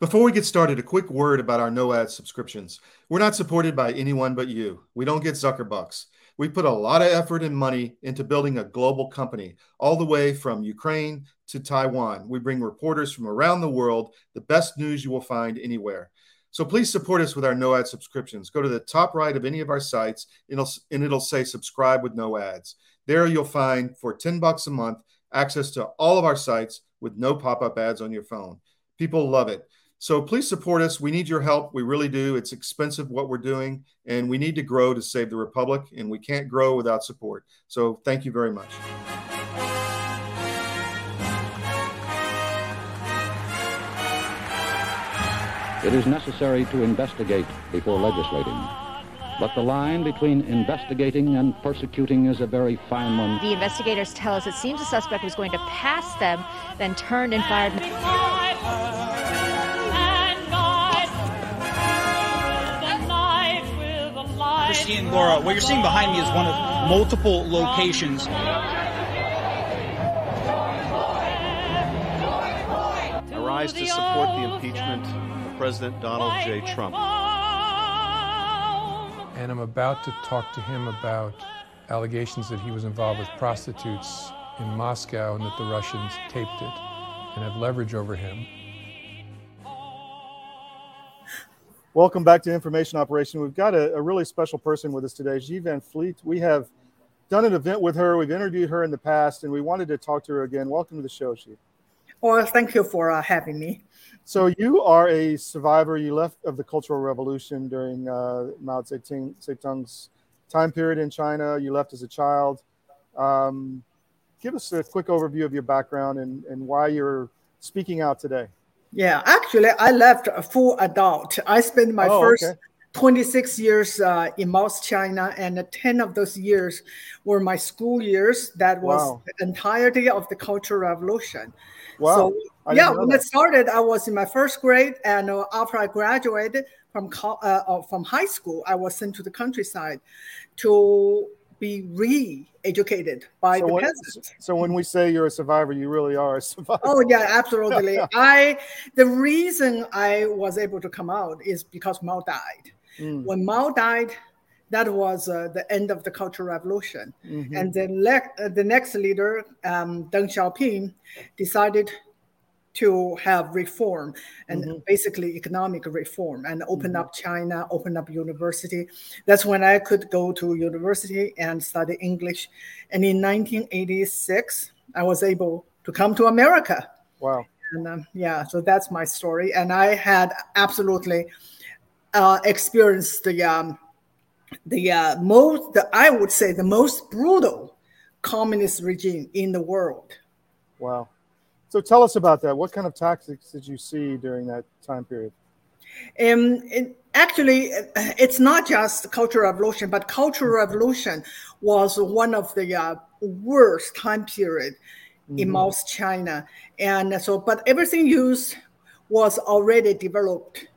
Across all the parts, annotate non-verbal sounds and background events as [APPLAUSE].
Before we get started, a quick word about our no ad subscriptions. We're not supported by anyone but you. We don't get Zuckerbucks. We put a lot of effort and money into building a global company, all the way from Ukraine to Taiwan. We bring reporters from around the world, the best news you will find anywhere. So please support us with our no ad subscriptions. Go to the top right of any of our sites, it'll, and it'll say subscribe with no ads. There you'll find for 10 bucks a month access to all of our sites with no pop up ads on your phone. People love it. So please support us. We need your help. We really do. It's expensive what we're doing, and we need to grow to save the Republic, and we can't grow without support. So thank you very much. It is necessary to investigate before legislating. But the line between investigating and persecuting is a very fine one. The investigators tell us it seems the suspect was going to pass them, then turned and fired. Christine Laura, uh, what you're seeing behind me is one of multiple locations. I rise to support the impeachment of President Donald J. Trump. And I'm about to talk to him about allegations that he was involved with prostitutes in Moscow and that the Russians taped it and have leverage over him. Welcome back to Information Operation. We've got a, a, really special person with us today, Van Fleet. We have done an event with her. We've interviewed her in the past, and we wanted to talk to her again. Welcome to the show, Xi. Well, thank you for uh, having me. So you are a survivor. You left of the Cultural Revolution during uh, Mao Zedong, Zedong's time period in China. You left as a child. Um, give us a quick overview of your background and, and why you're speaking out today. Yeah, actually, I left a full adult. I spent my oh, first okay. 26 years uh, in South China, and 10 of those years were my school years. That was wow. the entirety of the Cultural Revolution. Wow. So, yeah, when it started, I was in my first grade, and uh, after I graduated from uh, uh, from high school, I was sent to the countryside to be re-educated by so the when, peasants. So when we say you're a survivor, you really are a survivor. Oh yeah, absolutely. [LAUGHS] I the reason I was able to come out is because Mao died. Mm. When Mao died, that was uh, the end of the Cultural Revolution, mm-hmm. and then le- uh, the next leader, um, Deng Xiaoping, decided to have reform and mm-hmm. basically economic reform and open mm-hmm. up China, open up university. That's when I could go to university and study English. And in 1986, I was able to come to America. Wow. And um, yeah, so that's my story. And I had absolutely uh, experienced the um, the uh, most, the, I would say, the most brutal communist regime in the world. Wow. So tell us about that. What kind of tactics did you see during that time period? Um, it, actually, it's not just Cultural Revolution, but Cultural Revolution was one of the uh, worst time period mm-hmm. in South China, and so but everything used was already developed,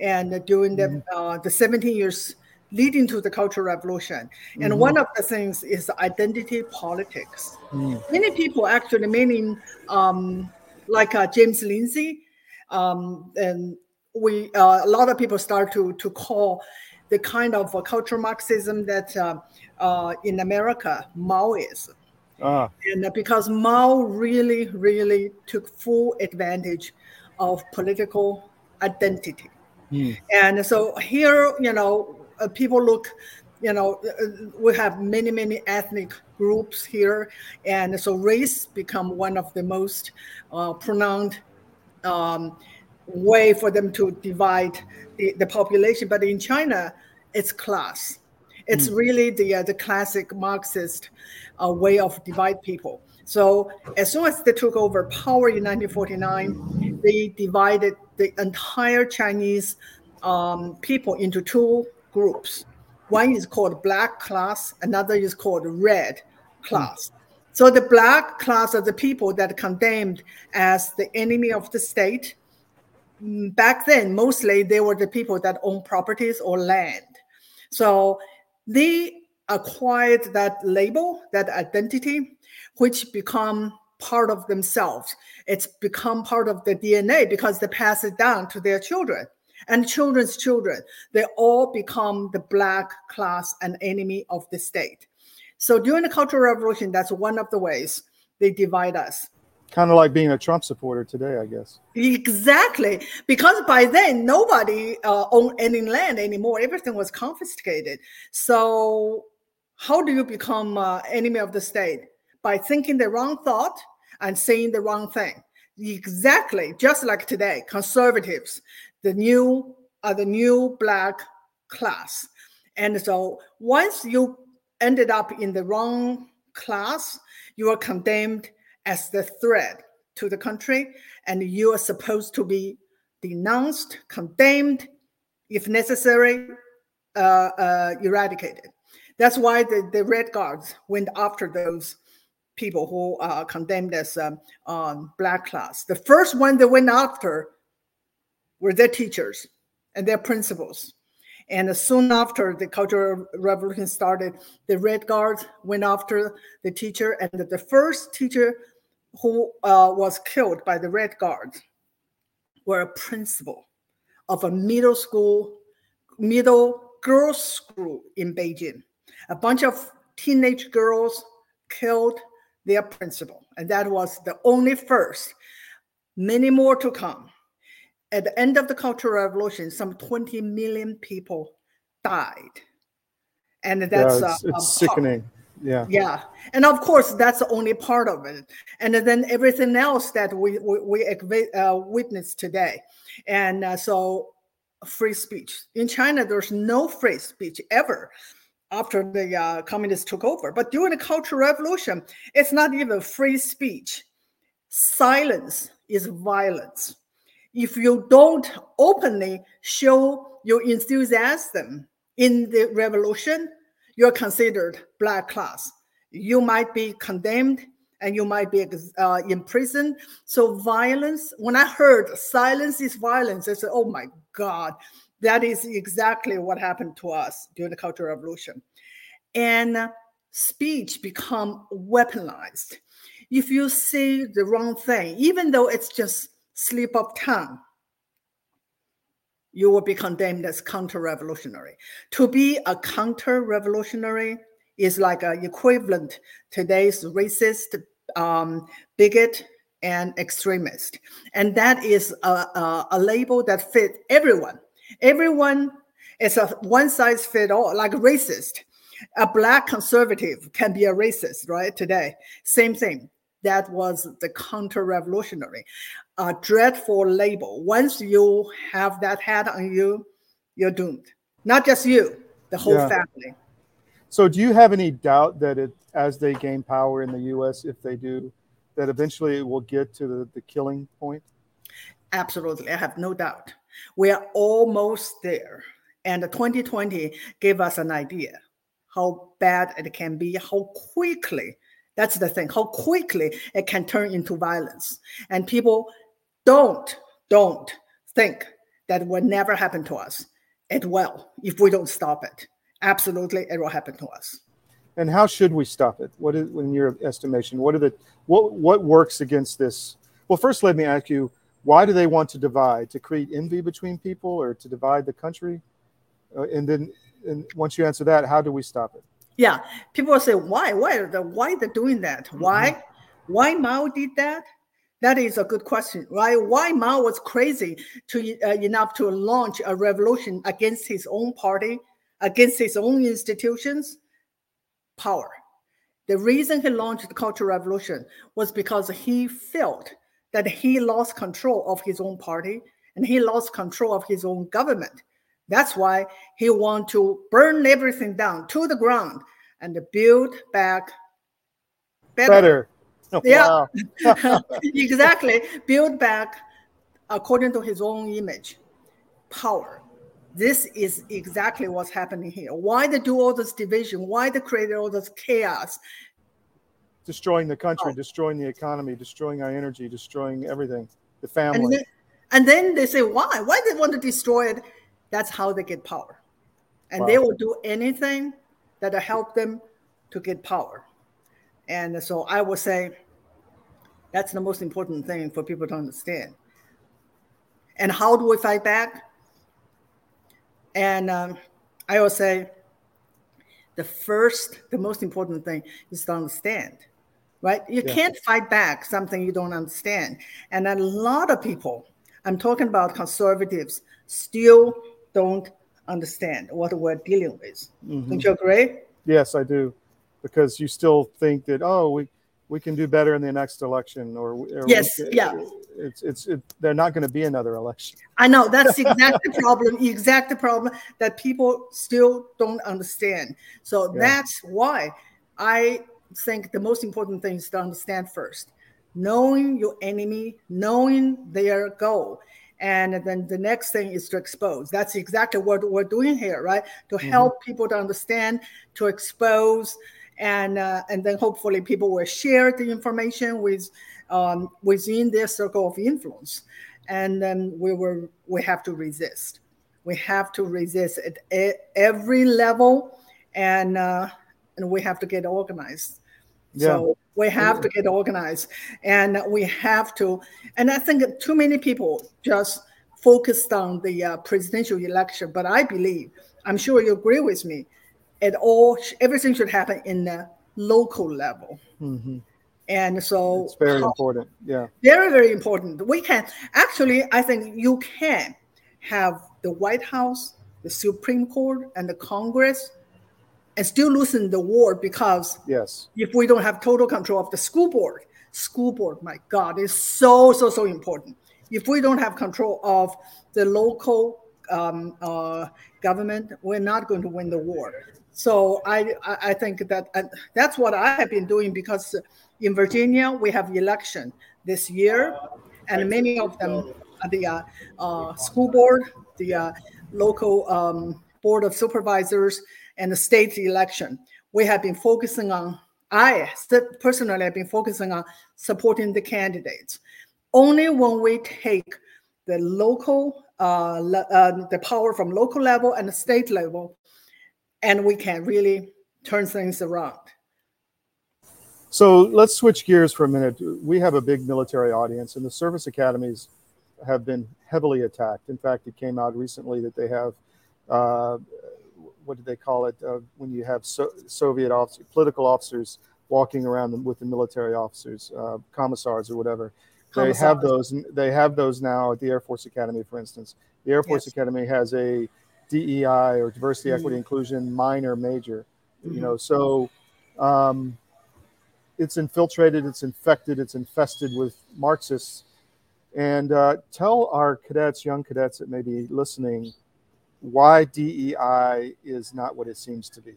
and during mm-hmm. the uh, the 17 years leading to the Cultural Revolution. And mm-hmm. one of the things is identity politics. Mm. Many people actually, meaning um, like uh, James Lindsay, um, and we uh, a lot of people start to to call the kind of uh, cultural Marxism that uh, uh, in America Maoism. Ah. And because Mao really, really took full advantage of political identity. Mm. And so here, you know, uh, people look you know uh, we have many many ethnic groups here. And so race become one of the most uh, pronounced um, way for them to divide the, the population. But in china it's class. It's mm. really the uh, the classic marxist uh, way of divide people. So as soon as they took over power in 1949 they divided the entire chinese um, people into two groups. One is called black class, another is called red class. So the black class are the people that condemned as the enemy of the state. Mm, back then, mostly they were the people that own properties or land. So they acquired that label, that identity, which become part of themselves. It's become part of the DNA because they pass it down to their children and children's children. They all become the black class and enemy of the state. So during the Cultural Revolution, that's one of the ways they divide us. Kind of like being a Trump supporter today, I guess. Exactly, because by then nobody uh, owned any land anymore. Everything was confiscated. So how do you become uh, enemy of the state? By thinking the wrong thought and saying the wrong thing. Exactly, just like today, conservatives, the new uh, the new black class. And so once you ended up in the wrong class, you are condemned as the threat to the country, and you are supposed to be denounced, condemned, if necessary, uh, uh, eradicated. That's why the, the Red Guards went after those people who are condemned as um, um, black class. The first one they went after were their teachers and their principals. And soon after the Cultural Revolution started, the Red Guards went after the teacher, and the first teacher who uh, was killed by the Red Guards were a principal of a middle school, middle girls' school in Beijing. A bunch of teenage girls killed their principal, and that was the only first. Many more to come at the end of the Cultural Revolution, some 20 million people died. And that's yeah, it's, uh, it's sickening. Yeah. Yeah. And of course, that's only part of it. And then everything else that we, we, we uh, witness today. And uh, so, free speech. In China, there's no free speech ever after the uh, communists took over. But during the Cultural Revolution, it's not even free speech. Silence is violence if you don't openly show your enthusiasm in the revolution, you're considered black class. You might be condemned and you might be uh, imprisoned. So violence, when I heard silence is violence, I said, oh my God, that is exactly what happened to us during the Cultural Revolution. And speech become weaponized. If you say the wrong thing, even though it's just slip of tongue, you will be condemned as counter-revolutionary. To be a counter-revolutionary is like an equivalent today's racist, um, bigot, and extremist. And that is a, a, a label that fit everyone. Everyone is a one size fit all, like racist. A black conservative can be a racist, right? Today, same thing that was the counter-revolutionary. A dreadful label. Once you have that hat on you, you're doomed. Not just you, the whole yeah. family. So, do you have any doubt that it, as they gain power in the U.S., if they do, that eventually it will get to the, the killing point? Absolutely, I have no doubt. We are almost there, and 2020 gave us an idea how bad it can be, how quickly that's the thing, how quickly it can turn into violence. And people don't, don't think that will never happen to us. It will if we don't stop it. Absolutely, it will happen to us. And how should we stop it? What is, in your estimation, what are the what what works against this? Well, first, let me ask you: Why do they want to divide? To create envy between people, or to divide the country? Uh, and then, and once you answer that, how do we stop it? Yeah, people will say why, why, the, why are they're doing that? Mm-hmm. Why, why Mao did that? That is a good question, right? Why Mao was crazy to uh, enough to launch a revolution against his own party, against his own institutions? Power. The reason he launched the Cultural Revolution was because he felt that he lost control of his own party and he lost control of his own government. That's why he wanted to burn everything down to the ground and build back better. better. [LAUGHS] Yeah, [LAUGHS] exactly. Build back according to his own image, power. This is exactly what's happening here. Why they do all this division? Why they create all this chaos? Destroying the country, oh. destroying the economy, destroying our energy, destroying everything, the family. And then, and then they say, why? Why they want to destroy it? That's how they get power. And wow. they will do anything that will help them to get power. And so I would say That's the most important thing for people to understand. And how do we fight back? And um, I will say the first, the most important thing is to understand, right? You yeah. can't fight back something you don't understand. And a lot of people, I'm talking about conservatives, still don't understand what we're dealing with. Mm-hmm. Don't you agree? Yes, I do. Because you still think that, oh, we, we can do better in the next election or, or yes we, yeah it's it's it, they're not going to be another election i know that's exactly the [LAUGHS] problem exact the problem that people still don't understand so yeah. that's why i think the most important thing is to understand first knowing your enemy knowing their goal and then the next thing is to expose that's exactly what we're doing here right to mm-hmm. help mm-hmm. people to understand to expose and uh, and then hopefully people will share the information with um, within their circle of influence, and then we will we have to resist. We have to resist at every level, and uh, and we have to get organized. Yeah. So we have to get organized, and we have to. And I think too many people just focused on the uh, presidential election, but I believe I'm sure you agree with me it all everything should happen in the local level. Mm-hmm. And so it's very how, important. Yeah. Very, very important. We can actually, I think you can have the White House, the Supreme Court, and the Congress and still losing the war because yes, if we don't have total control of the school board, school board, my God, is so, so, so important. If we don't have control of the local um, uh, government, we're not going to win the war. So I I think that uh, that's what I have been doing because in Virginia we have election this year, and many of them the uh, uh, school board, the uh, local um, board of supervisors, and the state election. We have been focusing on. I personally have been focusing on supporting the candidates. Only when we take the local, uh, uh, the power from local level and the state level, and we can really turn things around. So let's switch gears for a minute. We have a big military audience, and the service academies have been heavily attacked. In fact, it came out recently that they have, uh, what did they call it, uh, when you have so- Soviet officers, political officers walking around with the military officers, uh, commissars or whatever. They have those. They have those now at the Air Force Academy, for instance. The Air Force yes. Academy has a DEI or diversity, mm-hmm. equity, inclusion, minor, major. Mm-hmm. You know, so um, it's infiltrated, it's infected, it's infested with Marxists. And uh, tell our cadets, young cadets that may be listening, why DEI is not what it seems to be.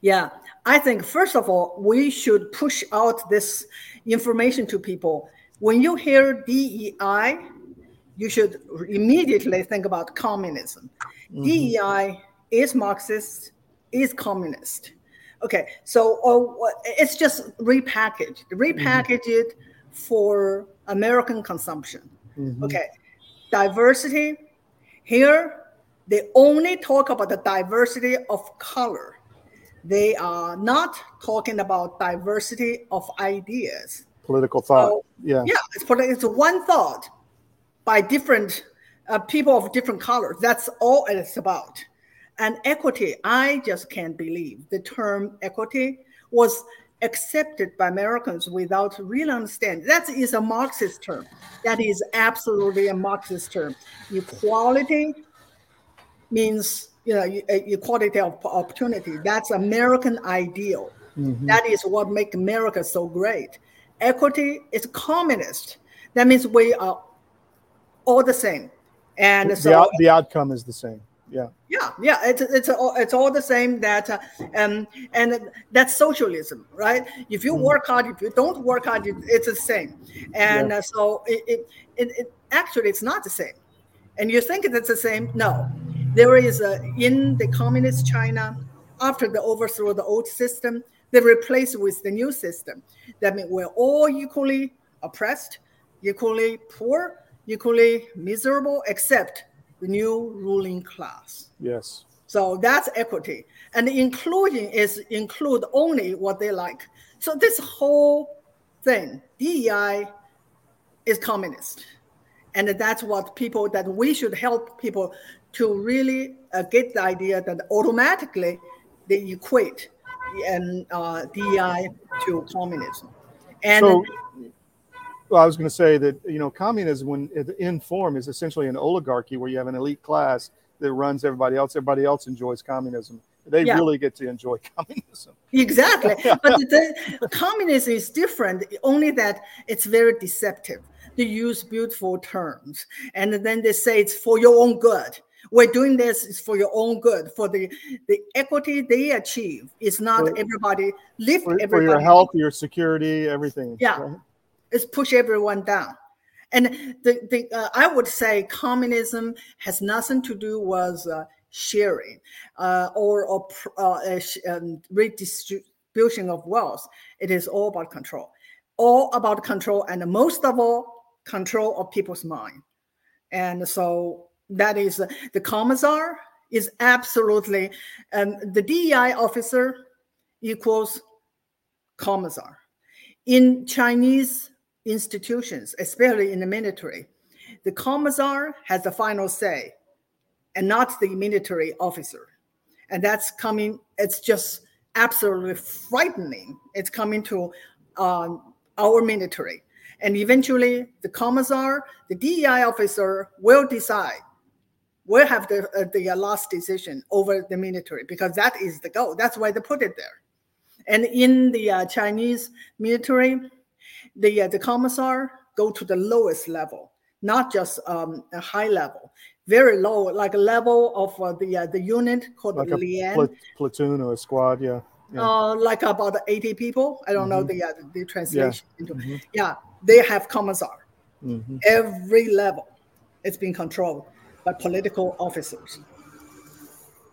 Yeah, I think first of all, we should push out this information to people. When you hear DEI, you should immediately think about communism. Mm-hmm. DEI is Marxist, is communist. Okay, so uh, it's just repackaged, repackaged mm-hmm. it for American consumption. Mm-hmm. Okay, diversity. Here, they only talk about the diversity of color. They are not talking about diversity of ideas. Political thought. So, yeah. Yeah, it's, it's one thought by different uh, people of different colors. That's all it's about. And equity, I just can't believe the term equity was accepted by Americans without really understanding. That is a Marxist term. That is absolutely a Marxist term. Equality means you know equality of opportunity. That's American ideal. Mm-hmm. That is what makes America so great. Equity is communist. That means we are all the same. And the, so the, outcome is the same. Yeah. Yeah, yeah, it's it's all, it's all the same. That uh, um, and that's socialism, right? If you mm. work hard, if you don't work hard, it's the same. And yeah. uh, so it, it, it, it actually it's not the same. And you think it's the same? No, there is a in the communist China after the overthrow of the old system, they replaced with the new system. That means we're all equally oppressed, equally poor, equally miserable except the new ruling class. Yes. So that's equity. And inclusion is include only what they like. So this whole thing. DEI is communist. And that's what people that we should help people to really uh, get the idea that automatically they equate and uh, DEI to communism. And so, well, I was going to say that you know communism, when in form, is essentially an oligarchy where you have an elite class that runs everybody else. Everybody else enjoys communism. They yeah. really get to enjoy [LAUGHS] communism. Exactly, [LAUGHS] but the communism is different. Only that it's very deceptive. They use beautiful terms, and then they say it's for your own good we're doing this is for your own good for the the equity they achieve it's not for, everybody lift for, everybody for your health your security everything yeah right? It's push everyone down. And the, the uh, i would say communism has nothing to do with uh, sharing uh, or, or uh, um, redistribution of wealth. It is all about control all about control and most of all control of people's mind. And so that is the commissar is absolutely um, the DEI officer equals commissar. In Chinese institutions, especially in the military, the commissar has the final say and not the military officer. And that's coming, it's just absolutely frightening. It's coming to um, our military. And eventually, the commissar, the DEI officer will decide will have the uh, the last decision over the military because that is the goal. That's why they put it there. And in the uh, Chinese military, the uh, the commissar go to the lowest level, not just um, a high level, very low, like a level of uh, the uh, the unit called like Lian. Pl- platoon or a squad, yeah. yeah. Uh, like about 80 people. I don't mm-hmm. know the uh, the translation. Yeah. Into, mm-hmm. yeah, they have commissar. Mm-hmm. Every level, it's being controlled by political officers.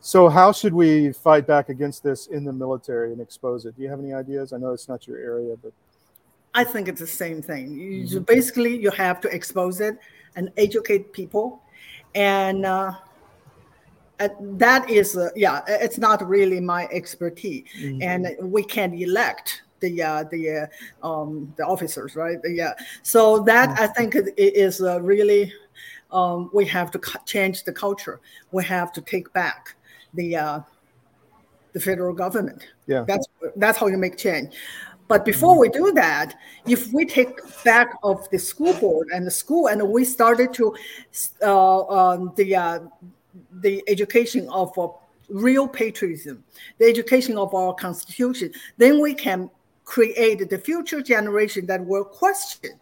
So, how should we fight back against this in the military and expose it? Do you have any ideas? I know it's not your area, but I think it's the same thing. You, mm-hmm. Basically, you have to expose it and educate people, and uh, that is, uh, yeah, it's not really my expertise, mm-hmm. and we can't elect the uh, the uh, um, the officers, right? Yeah. So that mm-hmm. I think is uh, really um, we have to change the culture. We have to take back the uh, the federal government. Yeah, that's that's how you make change. But before we do that, if we take back of the school board and the school, and we started to uh, um, the uh, the education of uh, real patriotism, the education of our constitution, then we can create the future generation that will question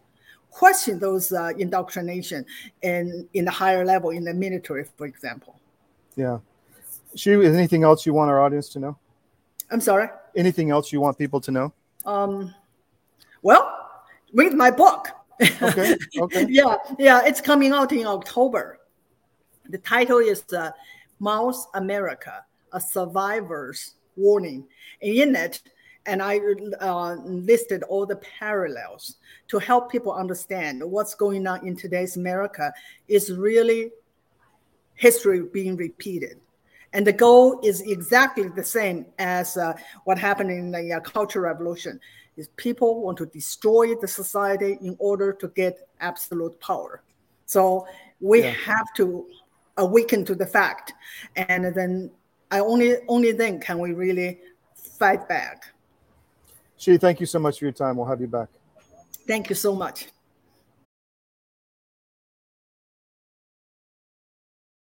question those uh, indoctrination and in the higher level in the military, for example. Yeah. Xi, is anything else you want our audience to know? I'm sorry. Anything else you want people to know? Um, well, read my book. Okay. Okay. [LAUGHS] yeah. Yeah. It's coming out in October. The title is uh, Mao's America: A Survivor's Warning. And in it, and I uh, listed all the parallels to help people understand what's going on in today's America is really history being repeated. And the goal is exactly the same as uh, what happened in the uh, Cultural Revolution. Is people want to destroy the society in order to get absolute power. So we yeah. have to awaken to the fact, and then I only only then can we really fight back. Xi, thank you so much for your time. We'll have you back. Thank you so much.